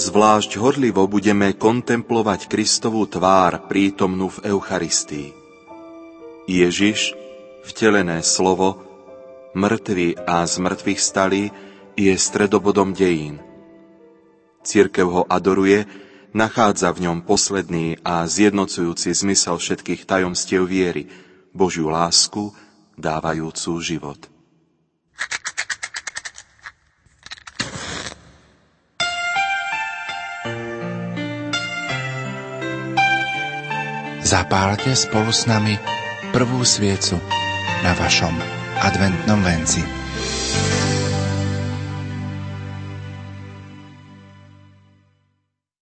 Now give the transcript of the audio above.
Zvlášť horlivo budeme kontemplovať Kristovú tvár prítomnú v Eucharistii. Ježiš, vtelené slovo, mŕtvy a z mŕtvych stali, je stredobodom dejín. Církev ho adoruje, nachádza v ňom posledný a zjednocujúci zmysel všetkých tajomstiev viery, Božiu lásku, dávajúcu život. zapálte spolu s nami prvú sviecu na vašom adventnom venci.